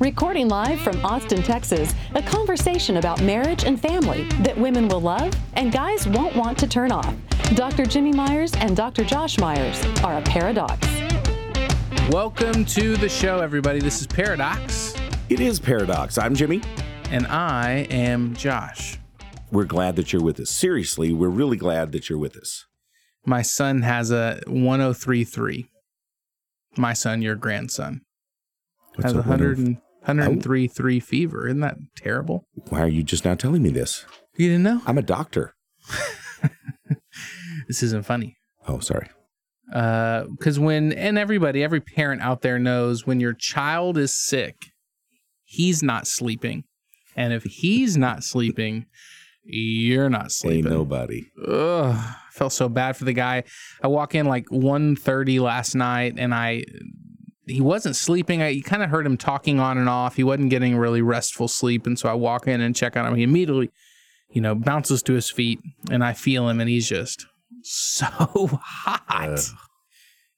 Recording live from Austin, Texas, a conversation about marriage and family that women will love and guys won't want to turn off. Dr. Jimmy Myers and Dr. Josh Myers are a paradox. Welcome to the show, everybody. This is Pairadocs. It is Pairadocs. I'm Jimmy. And I am Josh. We're glad that you're with us. Seriously, we're really glad that you're with us. My son has a 1033. My son, your grandson, That's has a 100 and Hundred three fever. Isn't that terrible? Why are you just now telling me this? You didn't know? I'm a doctor. this isn't funny. Oh, sorry. Because uh, when, and everybody, every parent out there knows when your child is sick, he's not sleeping. And if he's not sleeping, you're not sleeping. Ain't nobody. Ugh, felt so bad for the guy. I walk in like 1.30 last night and I he wasn't sleeping. I kind of heard him talking on and off. He wasn't getting really restful sleep. And so I walk in and check on him. He immediately, you know, bounces to his feet and I feel him and he's just so hot. Ugh.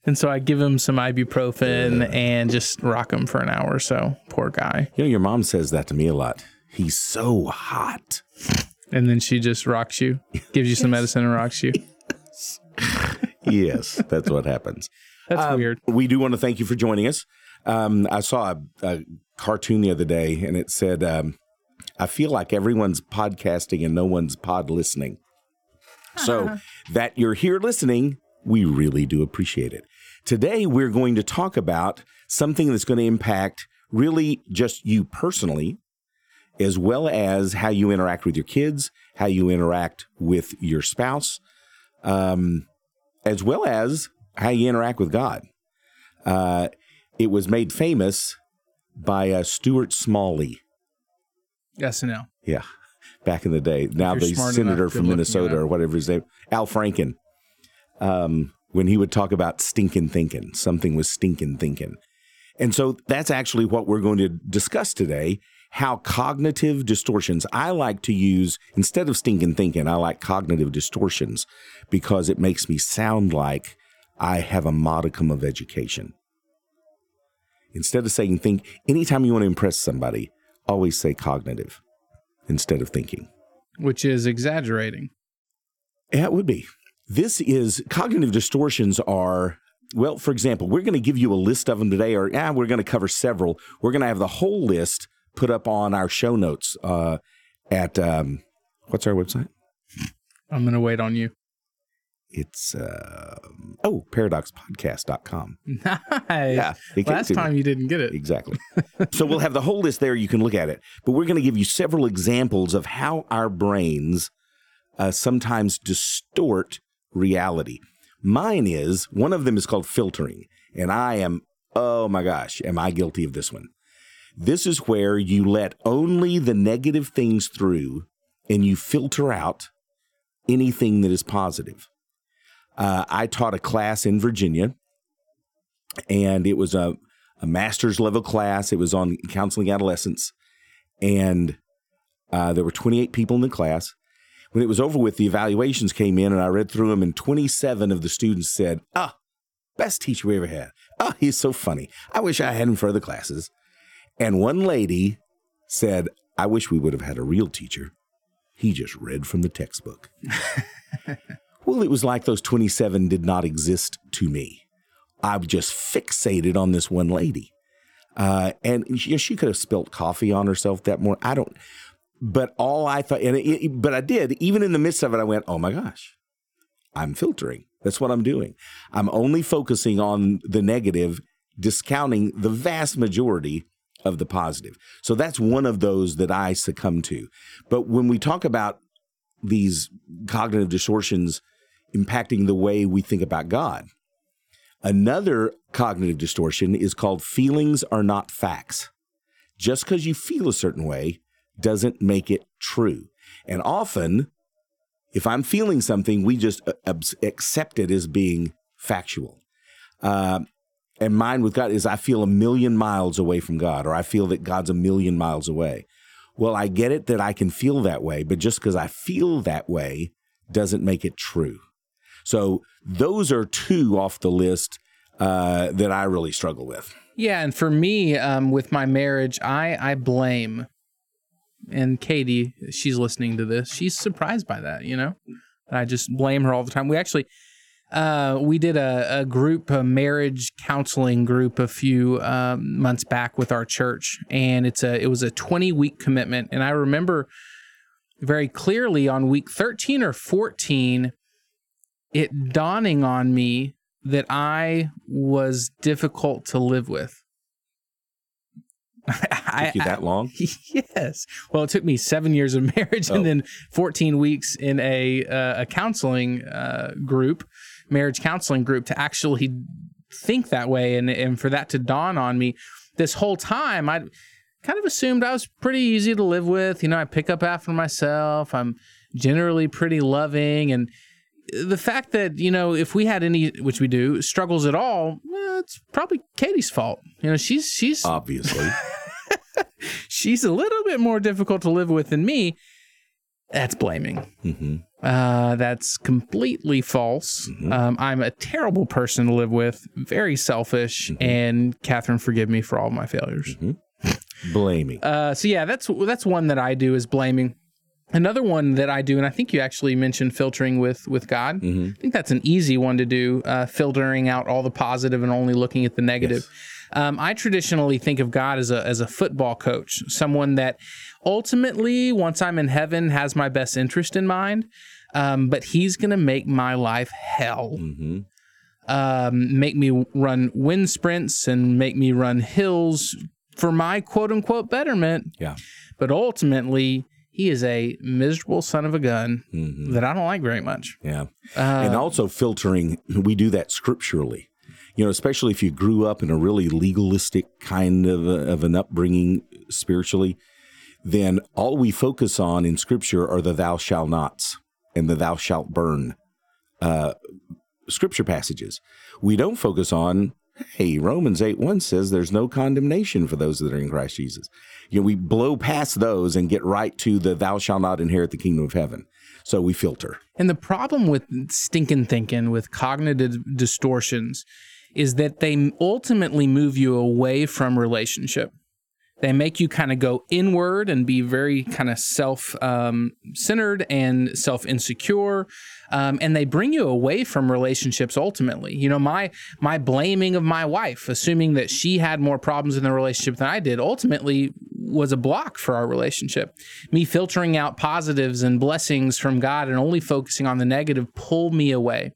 and so I give him some ibuprofen and just rock him for an hour or so. Poor guy. You know, your mom says that to me a lot. He's so hot. And then she just rocks you, gives you some medicine and rocks you. Yes, that's what happens. That's Um, weird. We do want to thank you for joining us. Um, I saw a, a cartoon the other day, and it said, um, "I feel like everyone's podcasting and no one's pod listening." So that you're here listening, we really do appreciate it. Today, we're going to talk about something that's going to impact really just you personally, as well as how you interact with your kids, how you interact with your spouse, um, as well as how you interact with God. Uh, it was made famous by uh, Stuart Smalley. SNL. Yeah, back in the day. Now the senator enough, from Minnesota or whatever his name, Al Franken. Um, when he would talk about stinking thinking, something was stinking thinking. And so that's actually what we're going to discuss today how cognitive distortions. I like to use, instead of stinking thinking, I like cognitive distortions because it makes me sound like I have a modicum of education. Instead of saying think, anytime you want to impress somebody, always say cognitive instead of thinking. which is exaggerating. Yeah, it would be. This is cognitive distortions are, well, for example, we're going to give you a list of them today, or yeah, we're going to cover several. We're going to have the whole list put up on our show notes uh, at, um, what's our website? I'm gonna wait on you. It's, uh, oh, paradoxpodcast.com. Nice. Yeah. Last to me. time you didn't get it. Exactly. so we'll have the whole list there. You can look at it. But we're going to give you several examples of how our brains uh, sometimes distort reality. Mine is one of them is called filtering. And I am, oh my gosh, am I guilty of this one? This is where you let only the negative things through and you filter out anything that is positive. Uh, I taught a class in Virginia, and it was a, a master's level class. It was on counseling adolescents, and uh, there were 28 people in the class. When it was over with, the evaluations came in, and I read through them, and 27 of the students said, "Ah, best teacher we ever had. Oh, he's so funny. I wish I had him for other classes." And one lady said, "I wish we would have had a real teacher. He just read from the textbook." well, it was like those 27 did not exist to me. I'm just fixated on this one lady. Uh, and she, she could have spilt coffee on herself that morning. I don't, but all I thought, and it, it- but I did, even in the midst of it, I went, oh my gosh, I'm filtering. That's what I'm doing. I'm only focusing on the negative, discounting the vast majority of the positive. So that's one of those that I succumb to. But when we talk about these cognitive distortions impacting the way we think about God, Another cognitive distortion is called feelings are not facts. just because you feel a certain way doesn't make it true. And often, if I'm feeling something, we just uh, accept it as being factual. Uh, and mine with God is I feel a million miles away from God, or I feel that God's a million miles away. Well, I get it that I can feel that way, but just because I feel that way doesn't make it true. So those are two off the list uh, that I really struggle with. Yeah, and for me, um, with my marriage, I I blame. And Katie, she's listening to this. She's surprised by that, you know. I just blame her all the time. We actually uh, we did a, a, group, a marriage counseling group, a few um, months back with our church, and it's a it was a twenty week commitment. And I remember very clearly on week thirteen or fourteen, it dawning on me that I was difficult to live with. I, took you that long? yes. Well, it took me seven years of marriage oh. and then 14 weeks in a uh, a counseling uh, group marriage counseling group to actually think that way and, and for that to dawn on me this whole time i kind of assumed i was pretty easy to live with you know i pick up after myself i'm generally pretty loving and the fact that you know if we had any which we do struggles at all well, it's probably katie's fault you know she's she's obviously she's a little bit more difficult to live with than me that's blaming. Mm-hmm. Uh, that's completely false. Mm-hmm. Um, I'm a terrible person to live with, very selfish, mm-hmm. and Catherine, forgive me for all my failures. Mm-hmm. Blaming. Uh, so yeah, that's that's one that I do is blaming. Another one that I do, and I think you actually mentioned filtering with with God. Mm-hmm. I think that's an easy one to do, uh, filtering out all the positive and only looking at the negative. Yes. Um, I traditionally think of God as a as a football coach, someone that ultimately, once I'm in heaven, has my best interest in mind. Um, but He's going to make my life hell. Mm-hmm. Um, make me run wind sprints and make me run hills for my quote unquote betterment. Yeah. But ultimately, he is a miserable son of a gun mm-hmm. that I don't like very much. Yeah. Uh, and also filtering, we do that scripturally you know, especially if you grew up in a really legalistic kind of, a, of an upbringing spiritually, then all we focus on in Scripture are the thou shalt nots and the thou shalt burn uh, Scripture passages. We don't focus on, hey, Romans 8 1 says there's no condemnation for those that are in Christ Jesus. You know, we blow past those and get right to the thou shalt not inherit the kingdom of heaven. So we filter. And the problem with stinking thinking, with cognitive distortions, is that they ultimately move you away from relationship. They make you kind of go inward and be very kind of self um, centered and self insecure. Um, and they bring you away from relationships ultimately. You know, my my blaming of my wife, assuming that she had more problems in the relationship than I did, ultimately was a block for our relationship. Me filtering out positives and blessings from God and only focusing on the negative pulled me away.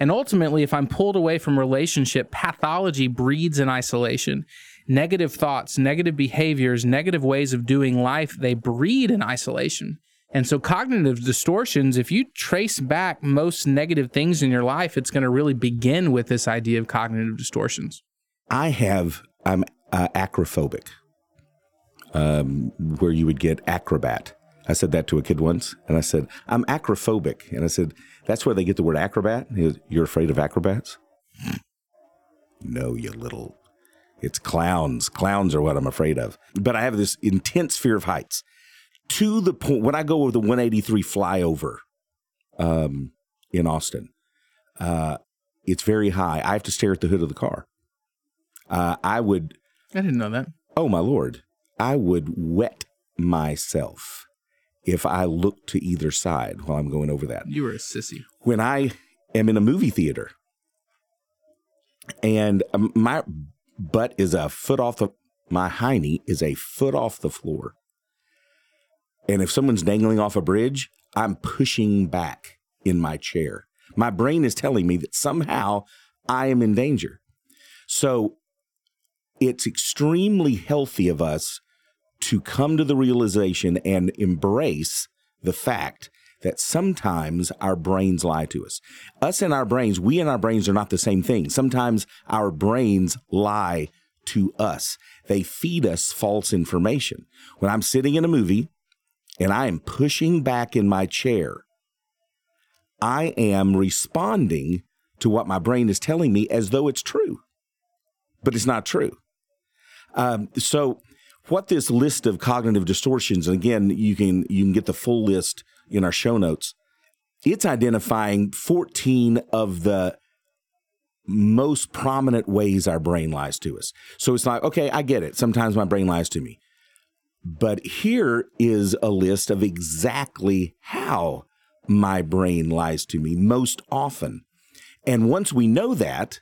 And ultimately, if I'm pulled away from relationship, pathology breeds in isolation. Negative thoughts, negative behaviors, negative ways of doing life, they breed in isolation. And so, cognitive distortions, if you trace back most negative things in your life, it's going to really begin with this idea of cognitive distortions. I have, I'm uh, acrophobic, um, where you would get acrobat. I said that to a kid once, and I said, I'm acrophobic. And I said, That's where they get the word acrobat? Goes, You're afraid of acrobats? no, you little. It's clowns. Clowns are what I'm afraid of. But I have this intense fear of heights to the point when I go over the 183 flyover um, in Austin, uh, it's very high. I have to stare at the hood of the car. Uh, I would. I didn't know that. Oh my lord! I would wet myself if I looked to either side while I'm going over that. You were a sissy. When I am in a movie theater and um, my butt is a foot off the my hiney is a foot off the floor and if someone's dangling off a bridge, I'm pushing back in my chair. My brain is telling me that somehow I am in danger. So it's extremely healthy of us to come to the realization and embrace the fact that sometimes our brains lie to us. Us and our brains, we and our brains are not the same thing. Sometimes our brains lie to us. They feed us false information. When I'm sitting in a movie and I am pushing back in my chair, I am responding to what my brain is telling me as though it's true, but it's not true. Um, so, what this list of cognitive distortions, and again, you can you can get the full list in our show notes. It's identifying 14 of the most prominent ways our brain lies to us. So it's like, okay, I get it. Sometimes my brain lies to me. But here is a list of exactly how my brain lies to me most often. And once we know that,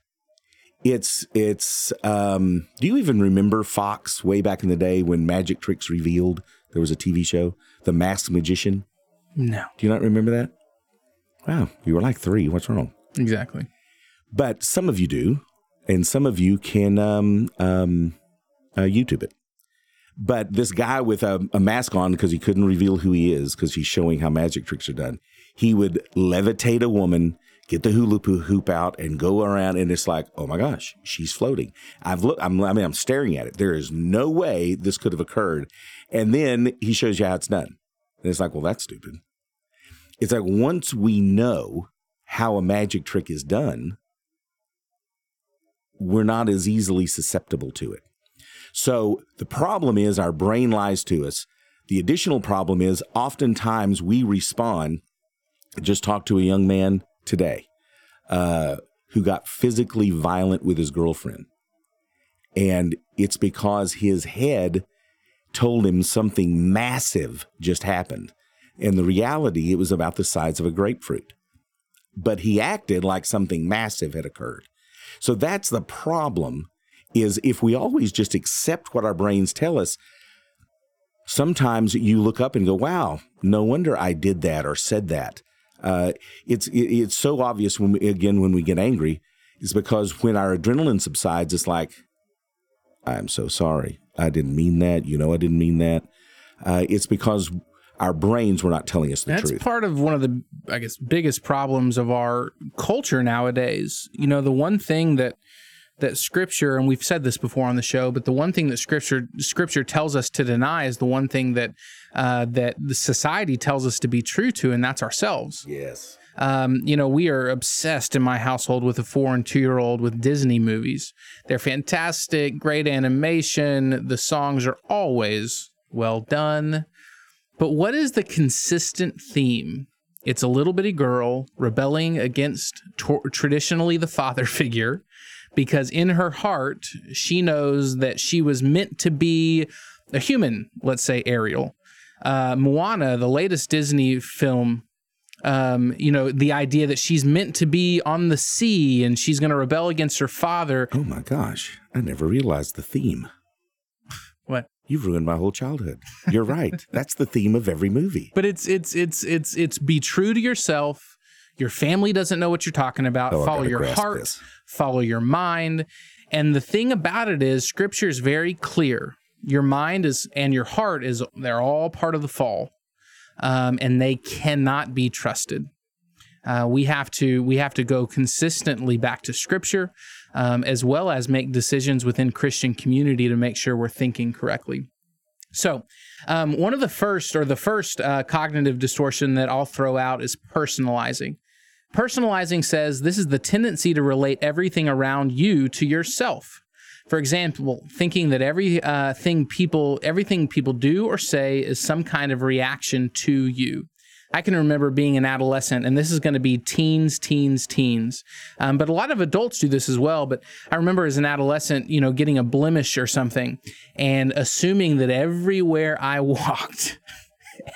it's it's um do you even remember Fox way back in the day when Magic Tricks revealed there was a TV show, The Masked Magician? No. Do you not remember that? Wow, you were like 3. What's wrong? Exactly. But some of you do, and some of you can um, um, uh, YouTube it. But this guy with a, a mask on because he couldn't reveal who he is because he's showing how magic tricks are done. He would levitate a woman, get the hula hoop out, and go around, and it's like, oh my gosh, she's floating. I've looked. I'm, I mean, I'm staring at it. There is no way this could have occurred. And then he shows you how it's done, and it's like, well, that's stupid. It's like once we know how a magic trick is done, we're not as easily susceptible to it. So the problem is our brain lies to us. The additional problem is oftentimes we respond. I just talked to a young man today uh, who got physically violent with his girlfriend. And it's because his head told him something massive just happened. And the reality, it was about the size of a grapefruit. But he acted like something massive had occurred. So that's the problem is if we always just accept what our brains tell us, sometimes you look up and go, wow, no wonder I did that or said that. Uh, it's, it's so obvious when we, again, when we get angry is because when our adrenaline subsides, it's like, I'm so sorry. I didn't mean that. You know, I didn't mean that. Uh, it's because our brains were not telling us the That's truth. That's part of one of the, I guess, biggest problems of our culture nowadays. You know, the one thing that that scripture and we've said this before on the show but the one thing that scripture scripture tells us to deny is the one thing that uh, that the society tells us to be true to and that's ourselves yes um, you know we are obsessed in my household with a four and two year old with disney movies they're fantastic great animation the songs are always well done but what is the consistent theme? It's a little bitty girl rebelling against traditionally the father figure because in her heart, she knows that she was meant to be a human, let's say Ariel. Uh, Moana, the latest Disney film, um, you know, the idea that she's meant to be on the sea and she's going to rebel against her father. Oh my gosh, I never realized the theme. You've ruined my whole childhood. You're right. That's the theme of every movie. But it's it's it's it's it's be true to yourself. Your family doesn't know what you're talking about. Oh, follow your heart, this. follow your mind. And the thing about it is scripture is very clear. Your mind is and your heart is they're all part of the fall. Um, and they cannot be trusted. Uh, we have to we have to go consistently back to scripture um, as well as make decisions within christian community to make sure we're thinking correctly. So um, one of the first or the first uh, cognitive distortion that i'll throw out is personalizing. Personalizing says this is the tendency to relate everything around you to yourself. For example thinking that every uh, thing people everything people do or say is some kind of reaction to you I can remember being an adolescent, and this is going to be teens, teens, teens. Um, but a lot of adults do this as well. But I remember as an adolescent, you know, getting a blemish or something and assuming that everywhere I walked,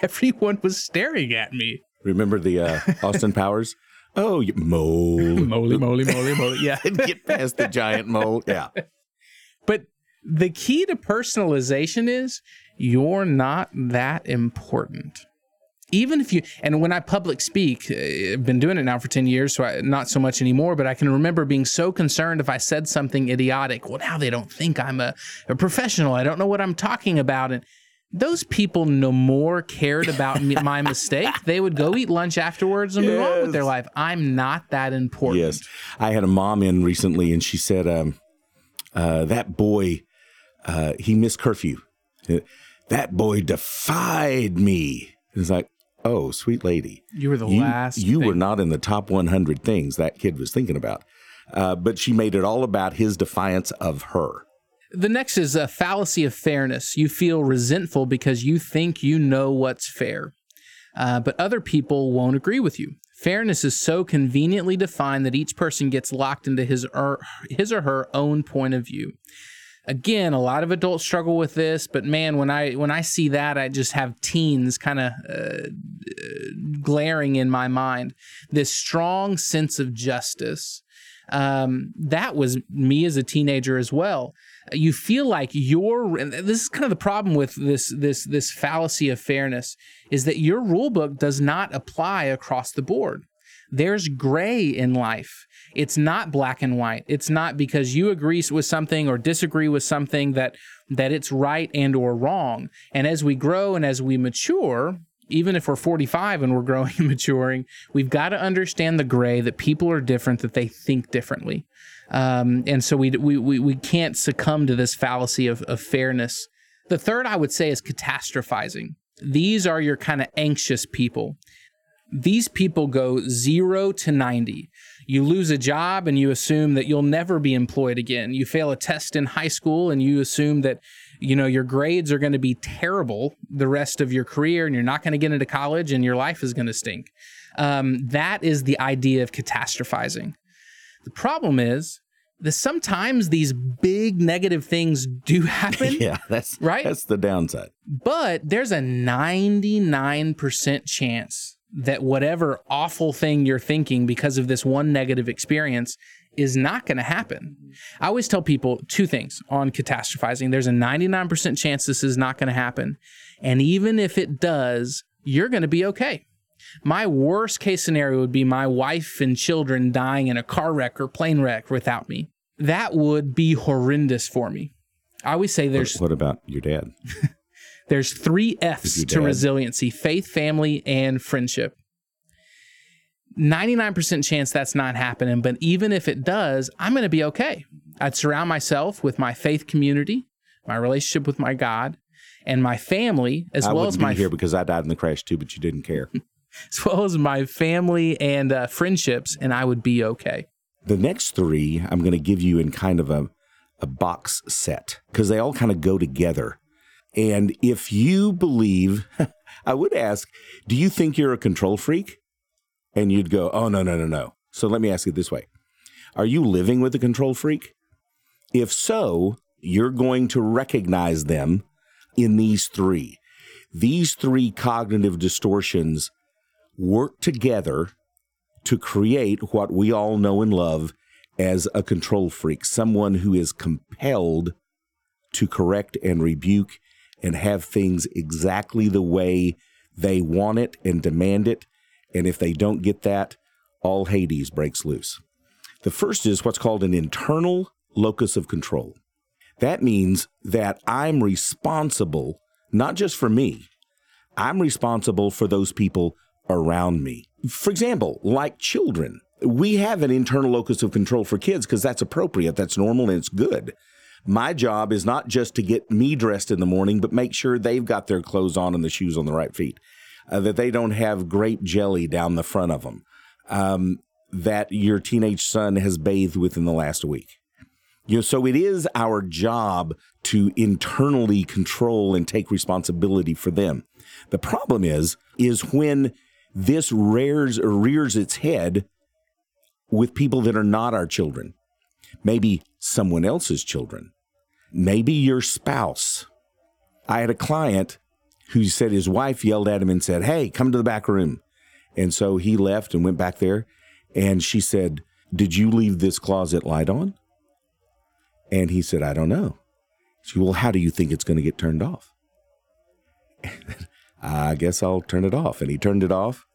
everyone was staring at me. Remember the uh, Austin Powers? Oh, you, mole. Moly, moly, moly, moly. Yeah. Get past the giant mole. Yeah. But the key to personalization is you're not that important. Even if you, and when I public speak, uh, I've been doing it now for 10 years, so I, not so much anymore, but I can remember being so concerned if I said something idiotic. Well, now they don't think I'm a, a professional. I don't know what I'm talking about. And those people no more cared about my mistake. They would go eat lunch afterwards and move on with their life. I'm not that important. Yes. I had a mom in recently and she said, um, Uh, that boy, uh, he missed curfew. That boy defied me. It's like, oh, sweet lady. You were the you, last. You were not in the top 100 things that kid was thinking about. Uh, but she made it all about his defiance of her. The next is a fallacy of fairness. You feel resentful because you think you know what's fair, uh, but other people won't agree with you. Fairness is so conveniently defined that each person gets locked into his or, his or her own point of view. Again, a lot of adults struggle with this, but man, when I when I see that, I just have teens kind of uh, glaring in my mind. This strong sense of justice. Um, that was me as a teenager as well you feel like your this is kind of the problem with this this this fallacy of fairness is that your rule book does not apply across the board there's gray in life it's not black and white it's not because you agree with something or disagree with something that that it's right and or wrong and as we grow and as we mature even if we're 45 and we're growing and maturing we've got to understand the gray that people are different that they think differently um, and so we, we we can't succumb to this fallacy of, of fairness. The third I would say is catastrophizing. These are your kind of anxious people. These people go zero to 90. You lose a job and you assume that you'll never be employed again. You fail a test in high school and you assume that you know your grades are going to be terrible the rest of your career and you're not going to get into college and your life is going to stink. Um, that is the idea of catastrophizing. The problem is that sometimes these big negative things do happen. Yeah, that's Right? That's the downside. But there's a 99% chance that whatever awful thing you're thinking because of this one negative experience is not going to happen. I always tell people two things on catastrophizing. There's a 99% chance this is not going to happen. And even if it does, you're going to be okay. My worst case scenario would be my wife and children dying in a car wreck or plane wreck without me. That would be horrendous for me. I always say there's What about your dad? there's three F's to resiliency faith, family, and friendship. 99% chance that's not happening, but even if it does, I'm going to be okay. I'd surround myself with my faith community, my relationship with my God, and my family, as I well as be my here because I died in the crash too, but you didn't care. as well as my family and uh, friendships, and I would be okay. The next three I'm going to give you in kind of a, a box set because they all kind of go together. And if you believe, I would ask, do you think you're a control freak? And you'd go, oh, no, no, no, no. So let me ask it this way Are you living with a control freak? If so, you're going to recognize them in these three. These three cognitive distortions work together to create what we all know and love as a control freak, someone who is compelled to correct and rebuke and have things exactly the way they want it and demand it. And if they don't get that, all Hades breaks loose. The first is what's called an internal locus of control. That means that I'm responsible, not just for me, I'm responsible for those people around me. For example, like children, we have an internal locus of control for kids because that's appropriate, that's normal, and it's good. My job is not just to get me dressed in the morning, but make sure they've got their clothes on and the shoes on the right feet, uh, that they don't have grape jelly down the front of them, um, that your teenage son has bathed within the last week. You know, so it is our job to internally control and take responsibility for them. The problem is, is when this rears rears its head with people that are not our children, maybe someone else's children, maybe your spouse. I had a client who said his wife yelled at him and said, Hey, come to the back room. And so he left and went back there. And she said, Did you leave this closet light on? And he said, I don't know. She said, Well, how do you think it's going to get turned off? I guess I'll turn it off. And he turned it off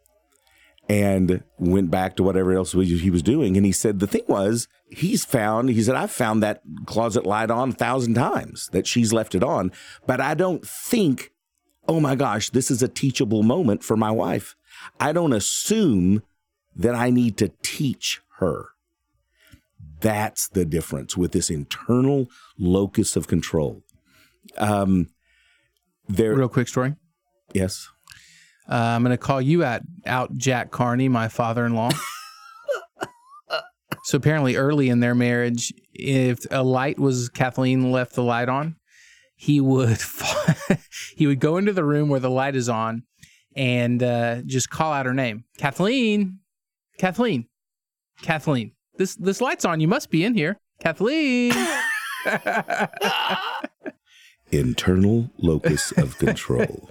and went back to whatever else he was doing. And he said, The thing was, he's found, he said, I've found that closet light on a thousand times that she's left it on, but I don't think, oh my gosh, this is a teachable moment for my wife. I don't assume that I need to teach her. That's the difference with this internal locus of control. Um, there, Real quick story. yes. Uh, I'm going to call you out, out Jack Carney, my father-in-law. so apparently, early in their marriage, if a light was Kathleen left the light on, he would he would go into the room where the light is on and uh, just call out her name, Kathleen, Kathleen, Kathleen. This this light's on. You must be in here, Kathleen. internal locus of control.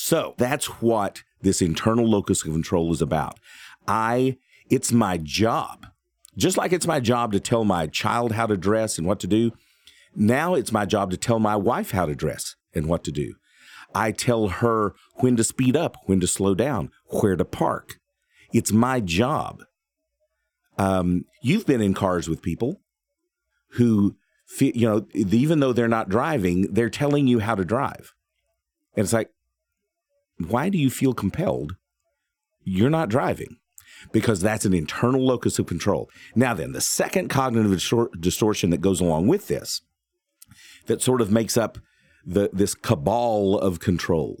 So that's what this internal locus of control is about. I, it's my job, just like it's my job to tell my child how to dress and what to do. Now it's my job to tell my wife how to dress and what to do. I tell her when to speed up, when to slow down, where to park. It's my job. Um, you've been in cars with people who you know, even though they're not driving, they're telling you how to drive. And it's like, why do you feel compelled? You're not driving because that's an internal locus of control. Now, then, the second cognitive distor- distortion that goes along with this, that sort of makes up the, this cabal of control.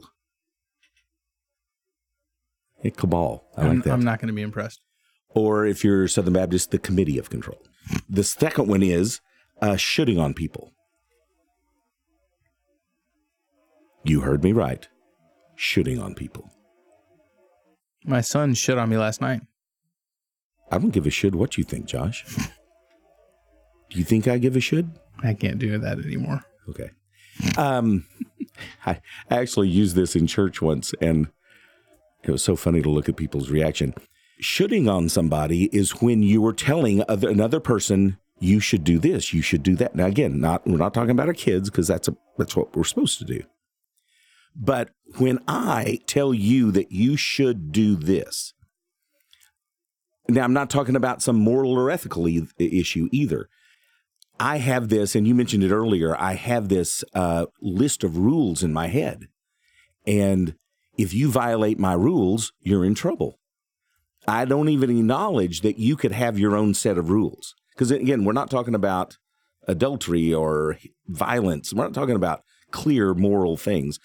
A cabal. I like I'm, that I'm not going to be impressed. or if you're Southern Baptist, the committee of control. The second one is uh, shoulding on people. You heard me right. Shoulding on people. My son shit on me last night. I don't give a shit what you think, Josh. Do you think I give a shit? I can't do that anymore. Okay. Um, I, I actually used this in church once, and it was so funny to look at people's reaction. Shoulding on somebody is when you are telling other, another person you should do this, you should do that. Now, again, not we're not talking about our kids because that's a that's what we're supposed to do. But when I tell you that you should do this, now I'm not talking about some moral or ethical e- issue either. I have this, and you mentioned it earlier. I have this uh, list of rules in my head, and if you violate my rules, you're in trouble. I don't even acknowledge that you could have your own set of rules. Because again, we're not talking about adultery or violence. We're not talking about clear moral things.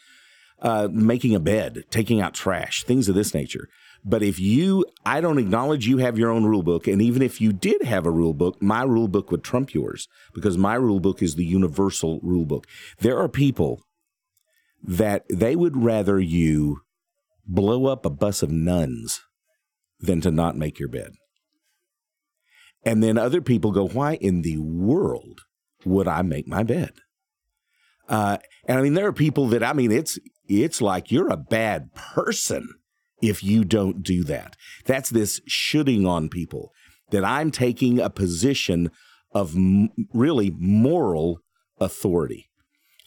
Uh, making a bed, taking out trash, things of this nature. But if you, I don't acknowledge you have your own rule book. And even if you did have a rule book, my rule book would trump yours because my rule book is the universal rule book. There are people that they would rather you blow up a bus of nuns than to not make your bed. And then other people go, why in the world would I make my bed? Uh, and I mean, there are people that, I mean, it's, it's like you're a bad person if you don't do that. That's this shoulding on people that I'm taking a position of m- really moral authority.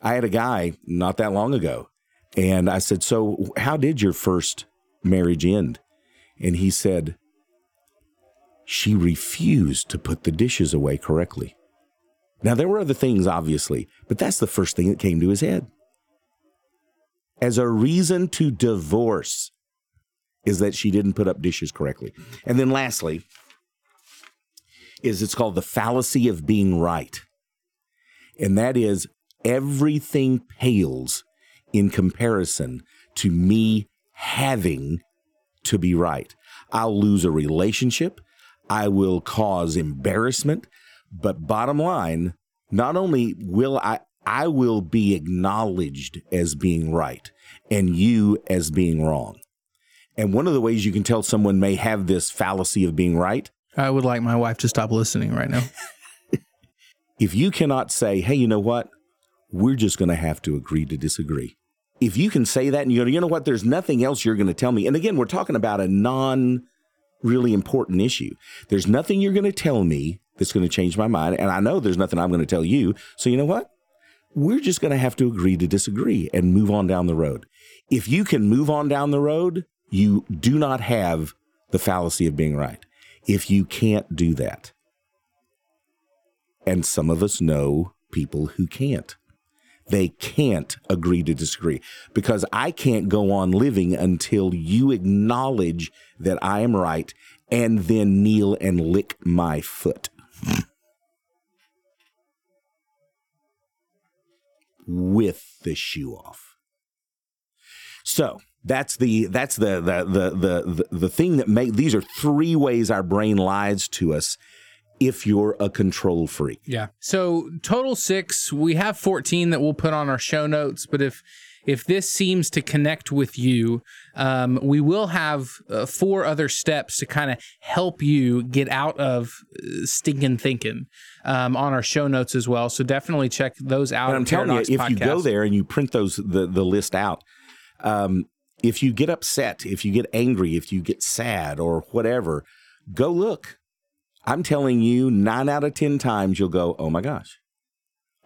I had a guy not that long ago, and I said, So, how did your first marriage end? And he said, She refused to put the dishes away correctly. Now, there were other things, obviously, but that's the first thing that came to his head. As a reason to divorce is that she didn't put up dishes correctly. And then lastly, is it's called the fallacy of being right. And that is everything pales in comparison to me having to be right. I'll lose a relationship. I will cause embarrassment. But bottom line, not only will I, I will be acknowledged as being right and you as being wrong. And one of the ways you can tell someone may have this fallacy of being right, I would like my wife to stop listening right now. if you cannot say, hey, you know what? We're just going to have to agree to disagree. If you can say that and you go, you know what? There's nothing else you're going to tell me. And again, we're talking about a non really important issue. There's nothing you're going to tell me that's going to change my mind. And I know there's nothing I'm going to tell you. So you know what? We're just going to have to agree to disagree and move on down the road. If you can move on down the road, you do not have the fallacy of being right. If you can't do that, and some of us know people who can't. They can't agree to disagree because I can't go on living until you acknowledge that I am right and then kneel and lick my foot. With the shoe off. So that's the that's the the the the the, the thing that make these are three ways our brain lies to us if you're a control freak. Yeah. So total six. We have 14 that we'll put on our show notes, but if if this seems to connect with you, um, we will have uh, four other steps to kind of help you get out of uh, stinking thinking um, on our show notes as well. So definitely check those out. And I'm telling you, if you go there and you print those the the list out, um, if you get upset, if you get angry, if you get sad or whatever, go look. I'm telling you, nine out of ten times you'll go, "Oh my gosh,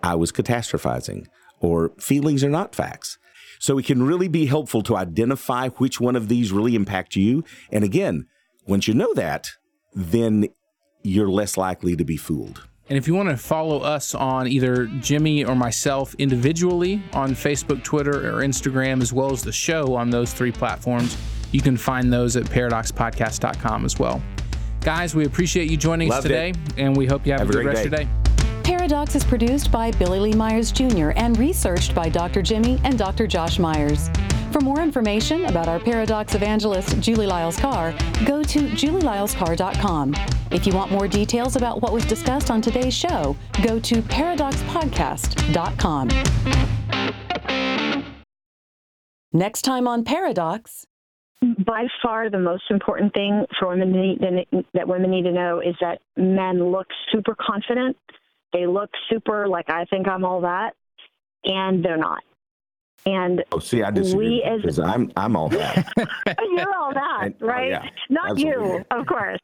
I was catastrophizing," or "Feelings are not facts." So it can really be helpful to identify which one of these really impact you. And again, once you know that, then you're less likely to be fooled. And if you want to follow us on either Jimmy or myself individually on Facebook, Twitter, or Instagram, as well as the show on those three platforms, you can find those at paradoxpodcast.com as well. Guys, we appreciate you joining Loved us today, and we hope you have, Have a good great rest of your day. Pairadocs is produced by Billy Lee Myers Jr. and researched by Dr. Jimmy and Dr. Josh Myers. For more information about our Pairadocs evangelist, Julie Lyles Carr, go to julielylescarr.com. If you want more details about what was discussed on today's show, go to paradoxpodcast.com. Next time on Pairadocs. by far the most important thing for women need, that women need to know is that men look super confident. They look super like I think I'm all that, and they're not. And Oh, see, I disagree We as- because I'm I'm all that. you're all that, And- oh, right? yeah, not absolutely. you, of course.